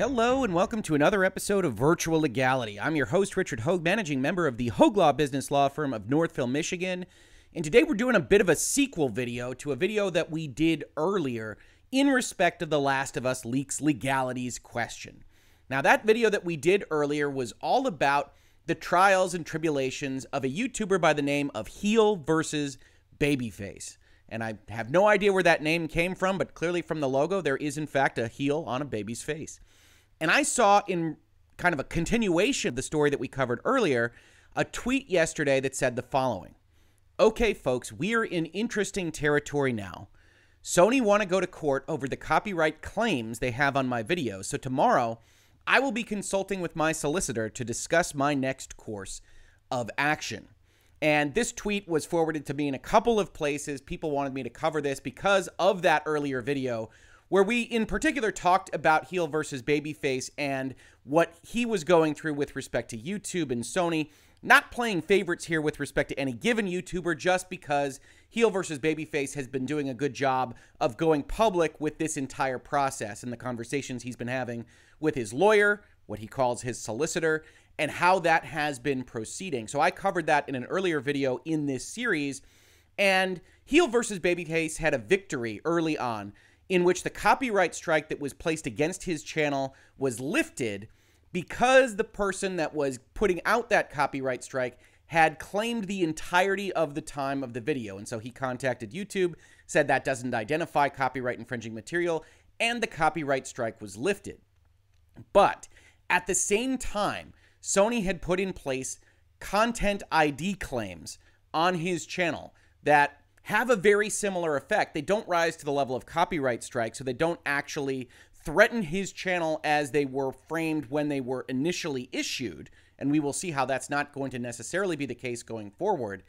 Hello and welcome to another episode of Virtual Legality. I'm your host, Richard Hoeg, managing member of the Hoeg Law business law firm of Northville, Michigan. And today we're doing a bit of a sequel video to a video that we did earlier in respect of the Last of Us leaks legalities question. Now, that video that we did earlier was all about the trials and tribulations of a YouTuber by the name of Heel versus Babyface. And I have no idea where that name came from, but clearly from the logo, there is in fact a heel on a baby's face. And I saw in kind of a continuation of the story that we covered earlier a tweet yesterday that said the following Okay, folks, we're in interesting territory now. Sony want to go to court over the copyright claims they have on my videos. So tomorrow, I will be consulting with my solicitor to discuss my next course of action. And this tweet was forwarded to me in a couple of places. People wanted me to cover this because of that earlier video where we in particular talked about heel versus babyface and what he was going through with respect to YouTube and Sony. Not playing favorites here with respect to any given YouTuber just because heel versus babyface has been doing a good job of going public with this entire process and the conversations he's been having with his lawyer, what he calls his solicitor, and how that has been proceeding. So I covered that in an earlier video in this series. And heel versus babyface had a victory early on in which the copyright strike that was placed against his channel was lifted because the person that was putting out that copyright strike had claimed the entirety of the time of the video. And so he contacted YouTube, said that doesn't identify copyright infringing material, and the copyright strike was lifted. But at the same time, Sony had put in place content ID claims on his channel that have a very similar effect. They don't rise to the level of copyright strike, so they don't actually threaten his channel as they were framed when they were initially issued. And we will see how that's not going to necessarily be the case going forward.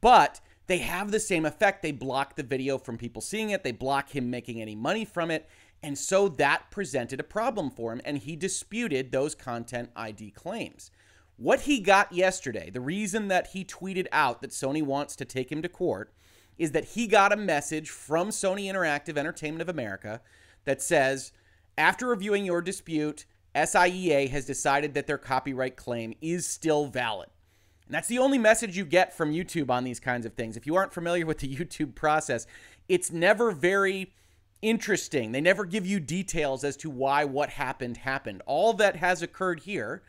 But they have the same effect. They block the video from people seeing it, they block him making any money from it. And so that presented a problem for him, and he disputed those content ID claims. What he got yesterday, the reason that he tweeted out that Sony wants to take him to court, is that he got a message from Sony Interactive Entertainment of America that says, after reviewing your dispute, SIEA has decided that their copyright claim is still valid. And that's the only message you get from YouTube on these kinds of things. If you aren't familiar with the YouTube process, it's never very interesting. They never give you details as to why what happened happened. All that has occurred here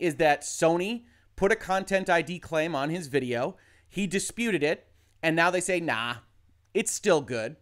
is that Sony put a content ID claim on his video, he disputed it, and now they say, nah, it's still good.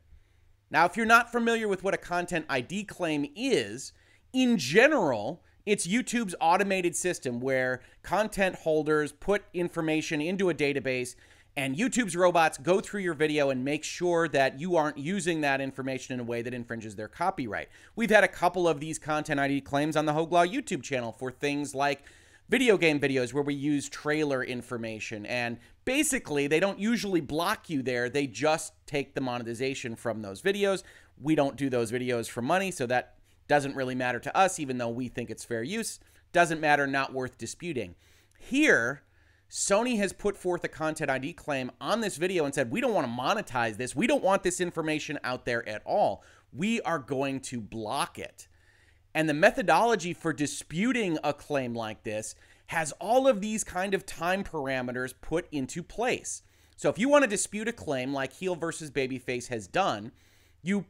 Now, if you're not familiar with what a content ID claim is, in general, it's YouTube's automated system where content holders put information into a database and YouTube's robots go through your video and make sure that you aren't using that information in a way that infringes their copyright. We've had a couple of these content ID claims on the Hoeg Law YouTube channel for things like video game videos where we use trailer information. And basically, they don't usually block you there, they just take the monetization from those videos. We don't do those videos for money, so that doesn't really matter to us, even though we think it's fair use. Doesn't matter, not worth disputing. Here, Sony has put forth a content ID claim on this video and said, we don't want to monetize this. We don't want this information out there at all. We are going to block it. And the methodology for disputing a claim like this has all of these kind of time parameters put into place. So if you want to dispute a claim like Heel versus Babyface has done, you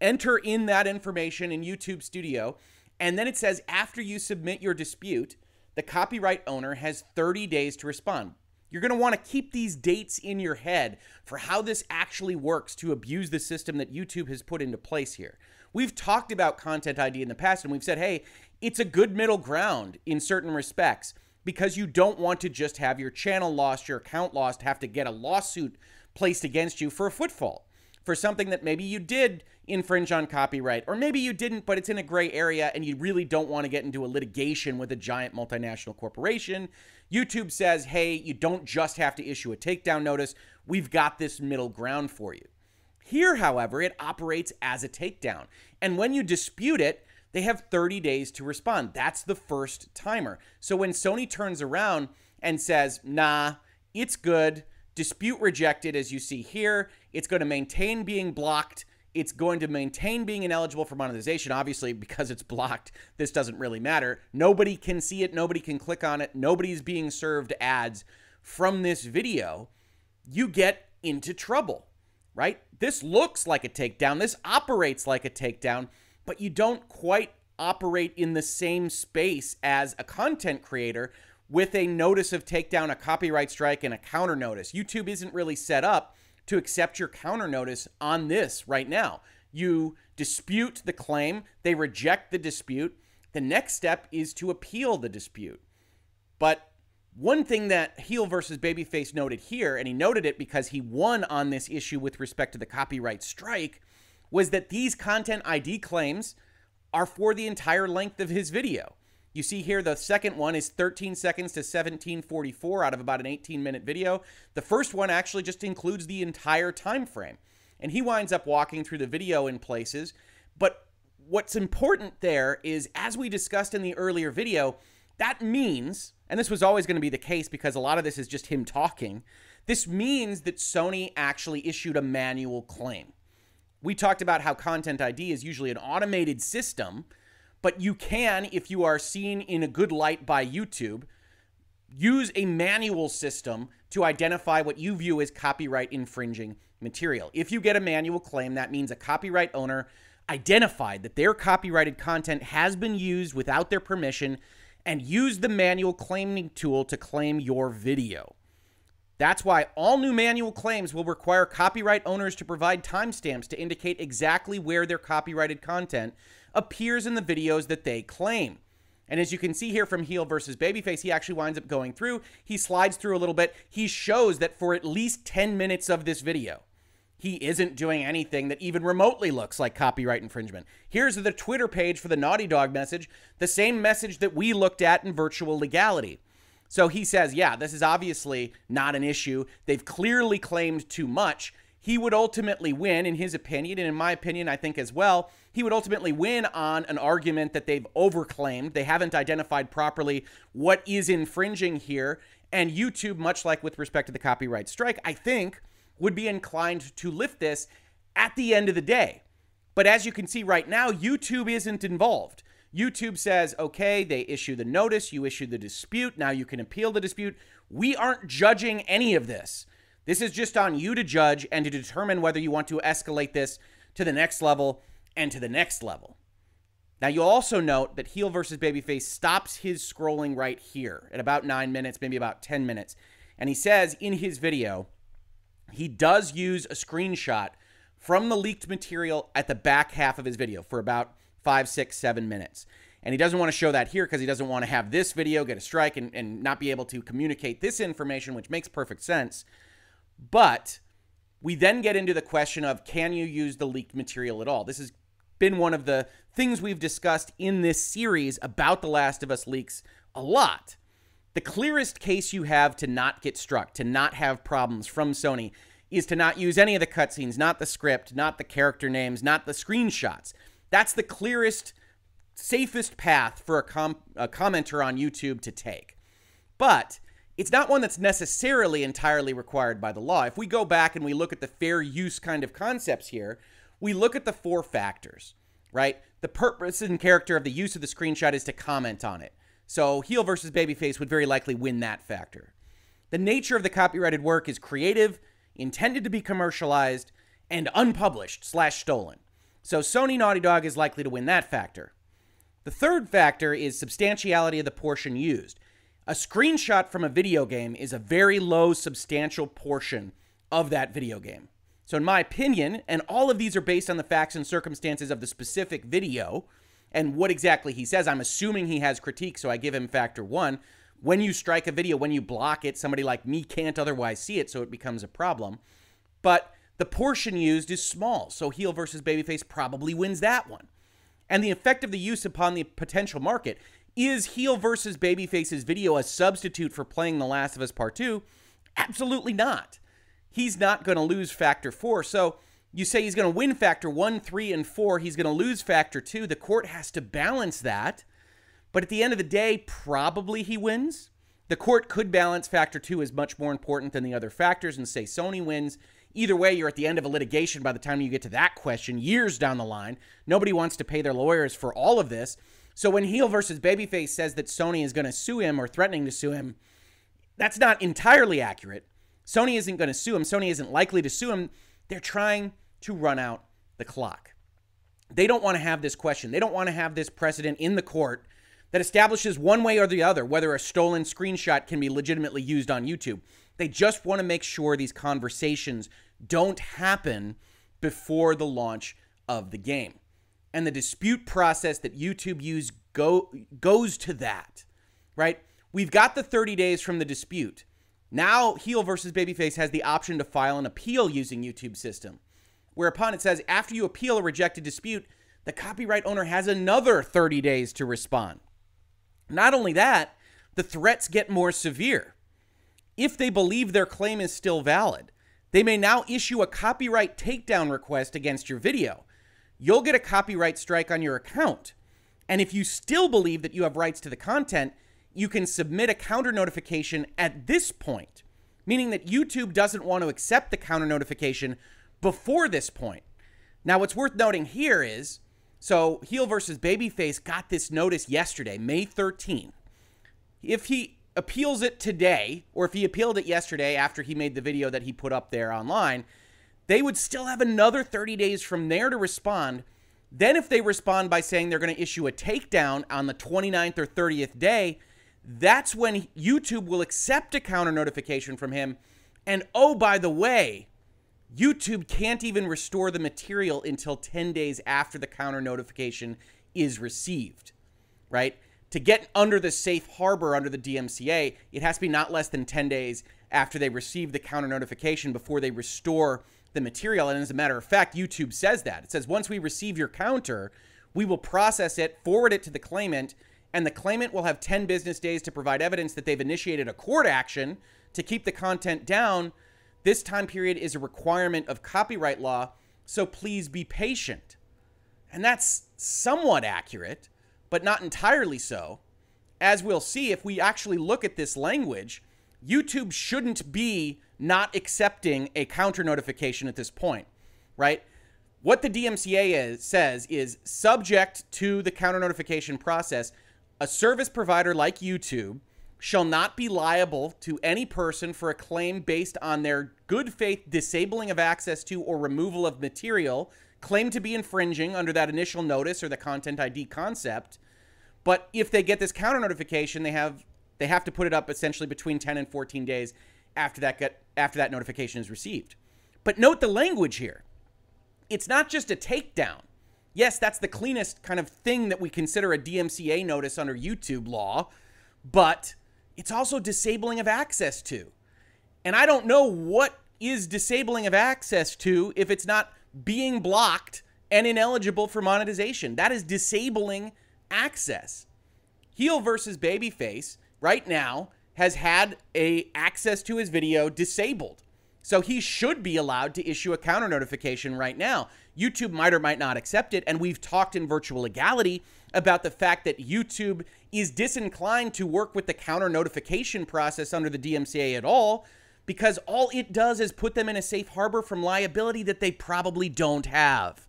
enter in that information in YouTube Studio, and then it says after you submit your dispute, the copyright owner has 30 days to respond. You're going to want to keep these dates in your head for how this actually works to abuse the system that YouTube has put into place here. We've talked about Content ID in the past and we've said, hey, it's a good middle ground in certain respects because you don't want to just have your channel lost, your account lost, have to get a lawsuit placed against you for a footfall, for something that maybe you did infringe on copyright, or maybe you didn't, but it's in a gray area and you really don't want to get into a litigation with a giant multinational corporation. YouTube says, hey, you don't just have to issue a takedown notice. We've got this middle ground for you. Here, however, it operates as a takedown. And when you dispute it, they have 30 days to respond. That's the first timer. So when Sony turns around and says, nah, it's good, dispute rejected, as you see here, it's going to maintain being blocked It's going to maintain being ineligible for monetization. Obviously, because it's blocked, this doesn't really matter. Nobody can see it, nobody can click on it, nobody's being served ads from this video. You get into trouble, right? This looks like a takedown, this operates like a takedown, but you don't quite operate in the same space as a content creator with a notice of takedown, a copyright strike, and a counter notice. YouTube isn't really set up to accept your counter notice on this right now. You dispute the claim, they reject the dispute. The next step is to appeal the dispute. But one thing that Heel versus Babyface noted here, and he noted it because he won on this issue with respect to the copyright strike, was that these content ID claims are for the entire length of his video. You see here the second one is 13 seconds to 1744 out of about an 18 minute video. The first one actually just includes the entire time frame. And he winds up walking through the video in places, but what's important there is as we discussed in the earlier video, that means, and this was always going to be the case because a lot of this is just him talking, this means that Sony actually issued a manual claim. We talked about how Content ID is usually an automated system but you can, if you are seen in a good light by YouTube, use a manual system to identify what you view as copyright infringing material. If you get a manual claim, that means a copyright owner identified that their copyrighted content has been used without their permission and use the manual claiming tool to claim your video. That's why all new manual claims will require copyright owners to provide timestamps to indicate exactly where their copyrighted content appears in the videos that they claim. And as you can see here from Heel versus Babyface, he actually winds up going through. He slides through a little bit. He shows that for at least 10 minutes of this video, he isn't doing anything that even remotely looks like copyright infringement. Here's the Twitter page for the Naughty Dog message, the same message that we looked at in virtual legality. So he says, yeah, this is obviously not an issue. They've clearly claimed too much he would ultimately win, in his opinion, and in my opinion, I think as well, he would ultimately win on an argument that they've overclaimed. They haven't identified properly what is infringing here. And YouTube, much like with respect to the copyright strike, I think would be inclined to lift this at the end of the day. But as you can see right now, YouTube isn't involved. YouTube says, okay, they issue the notice, you issue the dispute, now you can appeal the dispute. We aren't judging any of this. This is just on you to judge and to determine whether you want to escalate this to the next level and to the next level. Now, you'll also note that Heel versus Babyface stops his scrolling right here at about nine minutes, maybe about 10 minutes. And he says in his video, he does use a screenshot from the leaked material at the back half of his video for about five, six, seven minutes. And he doesn't want to show that here because he doesn't want to have this video get a strike and, and not be able to communicate this information, which makes perfect sense. But we then get into the question of can you use the leaked material at all? This has been one of the things we've discussed in this series about The Last of Us leaks a lot. The clearest case you have to not get struck, to not have problems from Sony, is to not use any of the cutscenes, not the script, not the character names, not the screenshots. That's the clearest, safest path for a, com- a commenter on YouTube to take. But it's not one that's necessarily entirely required by the law. If we go back and we look at the fair use kind of concepts here, we look at the four factors, right? The purpose and character of the use of the screenshot is to comment on it. So heel versus babyface would very likely win that factor. The nature of the copyrighted work is creative, intended to be commercialized, and unpublished slash stolen. So Sony Naughty Dog is likely to win that factor. The third factor is substantiality of the portion used. A screenshot from a video game is a very low, substantial portion of that video game. So, in my opinion, and all of these are based on the facts and circumstances of the specific video and what exactly he says, I'm assuming he has critique, so I give him factor one. When you strike a video, when you block it, somebody like me can't otherwise see it, so it becomes a problem. But the portion used is small, so heel versus babyface probably wins that one. And the effect of the use upon the potential market is heel versus babyface's video a substitute for playing The Last of Us Part 2? Absolutely not. He's not going to lose factor 4. So you say he's going to win factor 1, 3, and 4. He's going to lose factor 2. The court has to balance that. But at the end of the day, probably he wins. The court could balance factor 2 as much more important than the other factors and say Sony wins Either way, you're at the end of a litigation by the time you get to that question, years down the line. Nobody wants to pay their lawyers for all of this. So when Heel versus Babyface says that Sony is going to sue him or threatening to sue him, that's not entirely accurate. Sony isn't going to sue him. Sony isn't likely to sue him. They're trying to run out the clock. They don't want to have this question. They don't want to have this precedent in the court that establishes one way or the other whether a stolen screenshot can be legitimately used on YouTube. They just want to make sure these conversations don't happen before the launch of the game. And the dispute process that YouTube use go, goes to that, right? We've got the 30 days from the dispute. Now, Heel versus Babyface has the option to file an appeal using YouTube system, whereupon it says after you appeal a rejected dispute, the copyright owner has another 30 days to respond. Not only that, the threats get more severe. If they believe their claim is still valid, they may now issue a copyright takedown request against your video. You'll get a copyright strike on your account. And if you still believe that you have rights to the content, you can submit a counter notification at this point, meaning that YouTube doesn't want to accept the counter notification before this point. Now, what's worth noting here is so Heel versus Babyface got this notice yesterday, May 13th. If he appeals it today, or if he appealed it yesterday after he made the video that he put up there online, they would still have another 30 days from there to respond. Then, if they respond by saying they're going to issue a takedown on the 29th or 30th day, that's when YouTube will accept a counter notification from him. And oh, by the way, YouTube can't even restore the material until 10 days after the counter notification is received, right? To get under the safe harbor under the DMCA, it has to be not less than 10 days after they receive the counter notification before they restore the material. And as a matter of fact, YouTube says that. It says once we receive your counter, we will process it, forward it to the claimant, and the claimant will have 10 business days to provide evidence that they've initiated a court action to keep the content down. This time period is a requirement of copyright law, so please be patient. And that's somewhat accurate, but not entirely so. As we'll see, if we actually look at this language, YouTube shouldn't be not accepting a counter notification at this point, right? What the DMCA is, says is subject to the counter notification process, a service provider like YouTube shall not be liable to any person for a claim based on their good faith disabling of access to or removal of material claimed to be infringing under that initial notice or the content ID concept. But if they get this counter notification, they have they have to put it up essentially between 10 and 14 days after that get, after that notification is received. But note the language here. It's not just a takedown yes, that's the cleanest kind of thing that we consider a DMCA notice under YouTube law, but it's also disabling of access to. And I don't know what is disabling of access to if it's not being blocked and ineligible for monetization. That is disabling access. Heel versus Babyface right now has had a access to his video disabled. So he should be allowed to issue a counter notification right now. YouTube might or might not accept it. And we've talked in virtual legality about the fact that YouTube is disinclined to work with the counter notification process under the DMCA at all because all it does is put them in a safe harbor from liability that they probably don't have.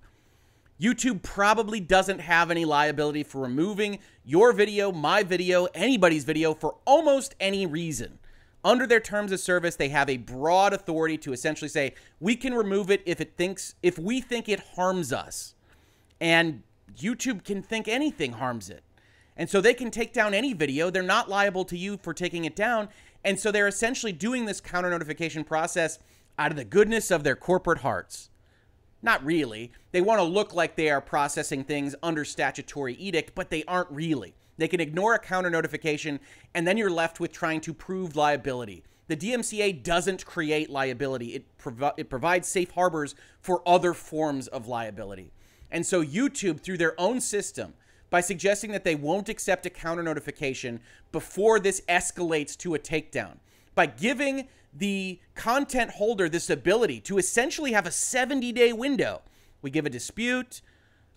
YouTube probably doesn't have any liability for removing your video, my video, anybody's video for almost any reason under their terms of service, they have a broad authority to essentially say we can remove it if it thinks if we think it harms us. And YouTube can think anything harms it. And so they can take down any video. They're not liable to you for taking it down. And so they're essentially doing this counter notification process out of the goodness of their corporate hearts. Not really. They want to look like they are processing things under statutory edict, but they aren't really. They can ignore a counter notification, and then you're left with trying to prove liability. The DMCA doesn't create liability, it, provi- it provides safe harbors for other forms of liability. And so, YouTube, through their own system, by suggesting that they won't accept a counter notification before this escalates to a takedown, by giving the content holder this ability to essentially have a 70 day window. We give a dispute,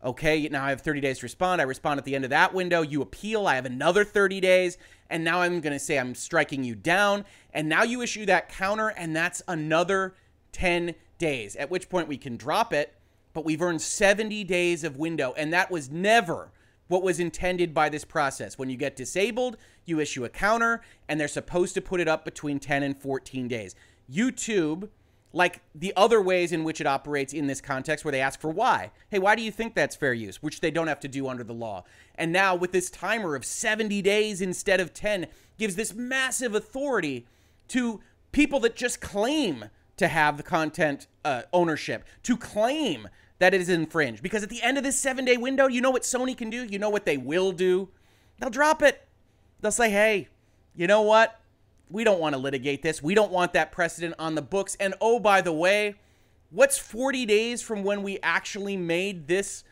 Okay, now I have 30 days to respond. I respond at the end of that window. You appeal. I have another 30 days. And now I'm going to say I'm striking you down. And now you issue that counter, and that's another 10 days, at which point we can drop it, but we've earned 70 days of window. And that was never what was intended by this process. When you get disabled, you issue a counter, and they're supposed to put it up between 10 and 14 days. YouTube, like the other ways in which it operates in this context, where they ask for why. Hey, why do you think that's fair use? Which they don't have to do under the law. And now, with this timer of 70 days instead of 10, gives this massive authority to people that just claim to have the content uh, ownership, to claim that it is infringed. Because at the end of this seven day window, you know what Sony can do? You know what they will do? They'll drop it. They'll say, hey, you know what? We don't want to litigate this. We don't want that precedent on the books. And oh, by the way, what's 40 days from when we actually made this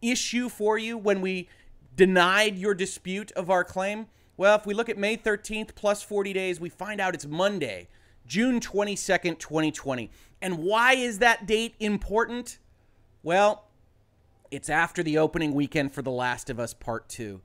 issue for you, when we denied your dispute of our claim? Well, if we look at May 13th plus 40 days, we find out it's Monday, June 22nd, 2020. And why is that date important? Well, it's after the opening weekend for The Last of Us Part 2.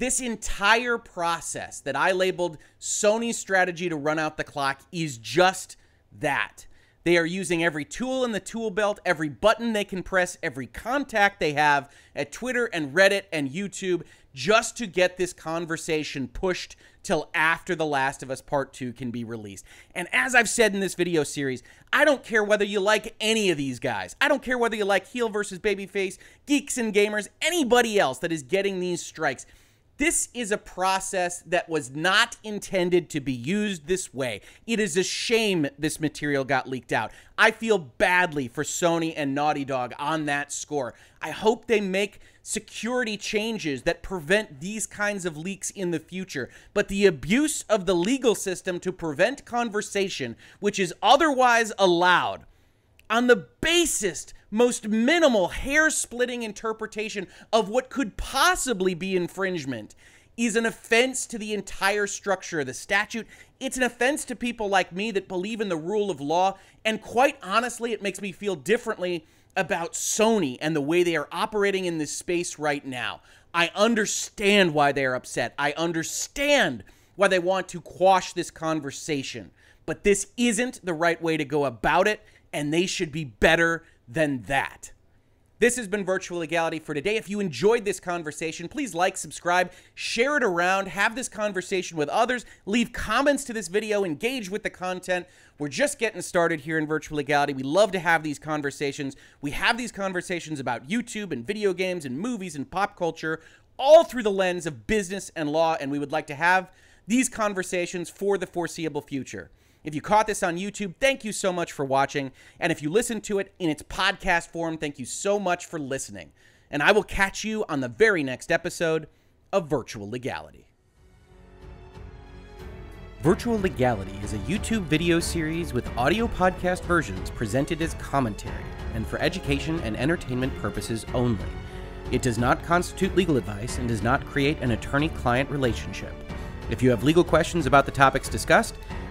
This entire process that I labeled Sony's strategy to run out the clock is just that. They are using every tool in the tool belt, every button they can press, every contact they have at Twitter and Reddit and YouTube just to get this conversation pushed till after The Last of Us Part 2 can be released. And as I've said in this video series, I don't care whether you like any of these guys. I don't care whether you like heel versus babyface, geeks and gamers, anybody else that is getting these strikes. This is a process that was not intended to be used this way. It is a shame this material got leaked out. I feel badly for Sony and Naughty Dog on that score. I hope they make security changes that prevent these kinds of leaks in the future. But the abuse of the legal system to prevent conversation, which is otherwise allowed, on the basest, most minimal, hair splitting interpretation of what could possibly be infringement is an offense to the entire structure of the statute. It's an offense to people like me that believe in the rule of law. And quite honestly, it makes me feel differently about Sony and the way they are operating in this space right now. I understand why they are upset. I understand why they want to quash this conversation. But this isn't the right way to go about it and they should be better than that. This has been Virtual Legality for today. If you enjoyed this conversation, please like, subscribe, share it around, have this conversation with others, leave comments to this video, engage with the content. We're just getting started here in Virtual Legality. We love to have these conversations. We have these conversations about YouTube and video games and movies and pop culture, all through the lens of business and law, and we would like to have these conversations for the foreseeable future. If you caught this on YouTube, thank you so much for watching. And if you listened to it in its podcast form, thank you so much for listening. And I will catch you on the very next episode of Virtual Legality. Virtual Legality is a YouTube video series with audio podcast versions presented as commentary and for education and entertainment purposes only. It does not constitute legal advice and does not create an attorney client relationship. If you have legal questions about the topics discussed,